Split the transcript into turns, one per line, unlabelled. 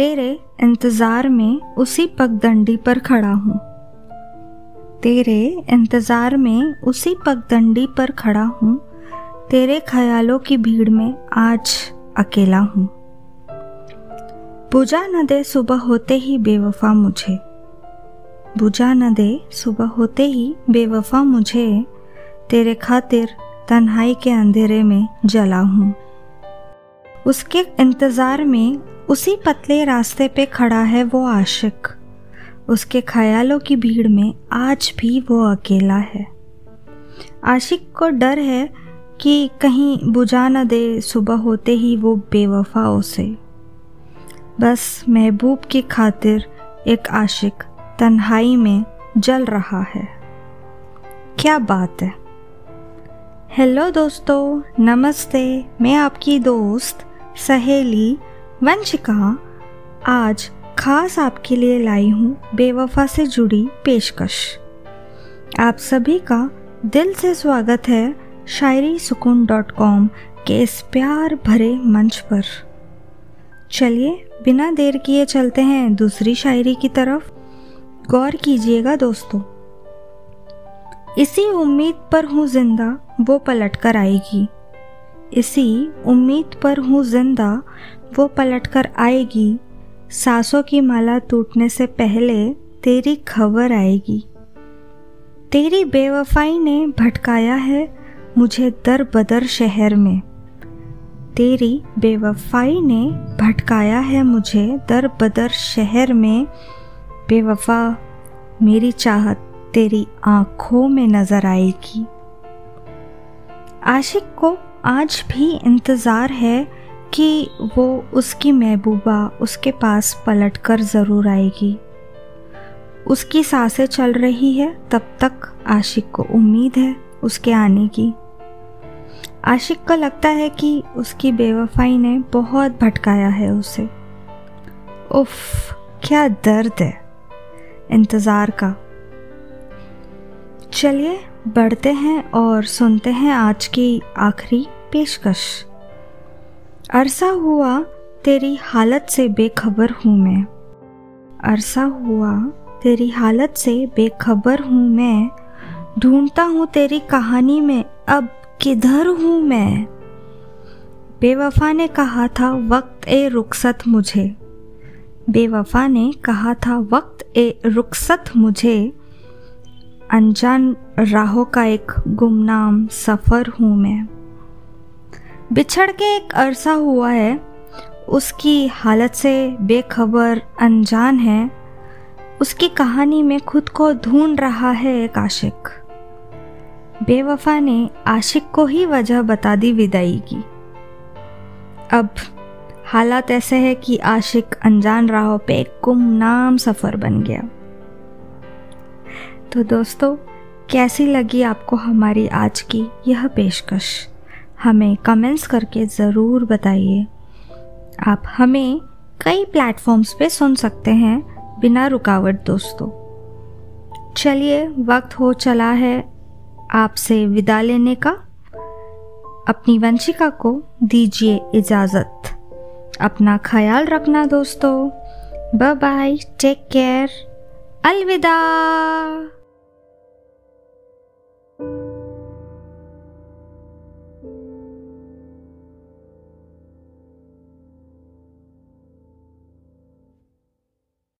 तेरे इंतज़ार में उसी पगडंडी पर खड़ा हूँ। तेरे इंतज़ार में उसी पगडंडी पर खड़ा हूँ। तेरे ख्यालों की भीड़ में आज अकेला हूँ। बुझा न दे सुबह होते ही बेवफा मुझे। बुझा न दे सुबह होते ही बेवफा मुझे। तेरे खातिर तन्हाई के अंधेरे में जला हूँ। उसके इंतज़ार में उसी पतले रास्ते पे खड़ा है वो आशिक। उसके ख्यालों की भीड़ में आज भी वो अकेला है। आशिक को डर है कि कहीं बुझा न दे सुबह होते ही वो बेवफा उसे। बस महबूब की खातिर एक आशिक तन्हाई में जल रहा है। क्या बात है। हेलो दोस्तों, नमस्ते, मैं आपकी दोस्त सहेली, वंशिका, आज खास आपके लिए लाई हूँ बेवफा से जुड़ी पेशकश। आप सभी का दिल से स्वागत है शायरी सुकून डॉट कॉम के इस प्यार भरे मंच पर। चलिए, बिना देर किए चलते हैं दूसरी शायरी की तरफ़। गौर कीजिएगा दोस्तों। इसी उम्मीद पर हूँ ज़िंदा वो पलट कर आएगी। इसी उम्मीद पर हूँ ज़िंदा, वो पलट कर आएगी। सांसों की माला टूटने से पहले तेरी खबर आएगी। तेरी बेवफाई ने भटकाया है मुझे दर बदर शहर में। तेरी बेवफाई ने भटकाया है मुझे दर बदर शहर में। बेवफा, मेरी चाहत तेरी आँखों में नज़र आएगी। आशिक को आज भी इंतज़ार है कि वो उसकी महबूबा उसके पास पलट कर ज़रूर आएगी। उसकी साँसें चल रही है, तब तक आशिक को उम्मीद है उसके आने की। आशिक को लगता है कि उसकी बेवफाई ने बहुत भटकाया है उसे। उफ, क्या दर्द है इंतज़ार का। चलिए बढ़ते हैं और सुनते हैं आज की आखिरी पेशकश। अरसा हुआ, तेरी हालत से बेखबर हूँ मैं। अरसा हुआ, तेरी हालत से बेखबर हूँ मैं। ढूंढता हूँ तेरी कहानी में, अब किधर हूँ मैं? बेवफा ने कहा था, वक्त ए रुखसत मुझे। बेवफा ने कहा था, वक्त ए रुखसत मुझे। अनजान राहों का एक गुमनाम सफ़र हूँ मैं। बिछड़ के एक अरसा हुआ है। उसकी हालत से बेखबर अनजान है। उसकी कहानी में खुद को ढूंढ रहा है एक आशिक। बेवफा ने आशिक को ही वजह बता दी विदाई की। अब हालात ऐसे है कि आशिक अनजान राहों पे एक गुमनाम सफ़र बन गया। तो दोस्तों, कैसी लगी आपको हमारी आज की यह पेशकश? हमें कमेंट्स करके ज़रूर बताइए। आप हमें कई प्लेटफॉर्म्स पे सुन सकते हैं बिना रुकावट दोस्तों। चलिए, वक्त हो चला है आपसे विदा लेने का। अपनी वंशिका को दीजिए इजाज़त। अपना ख्याल रखना दोस्तों। बाय बाय टेक केयर अलविदा।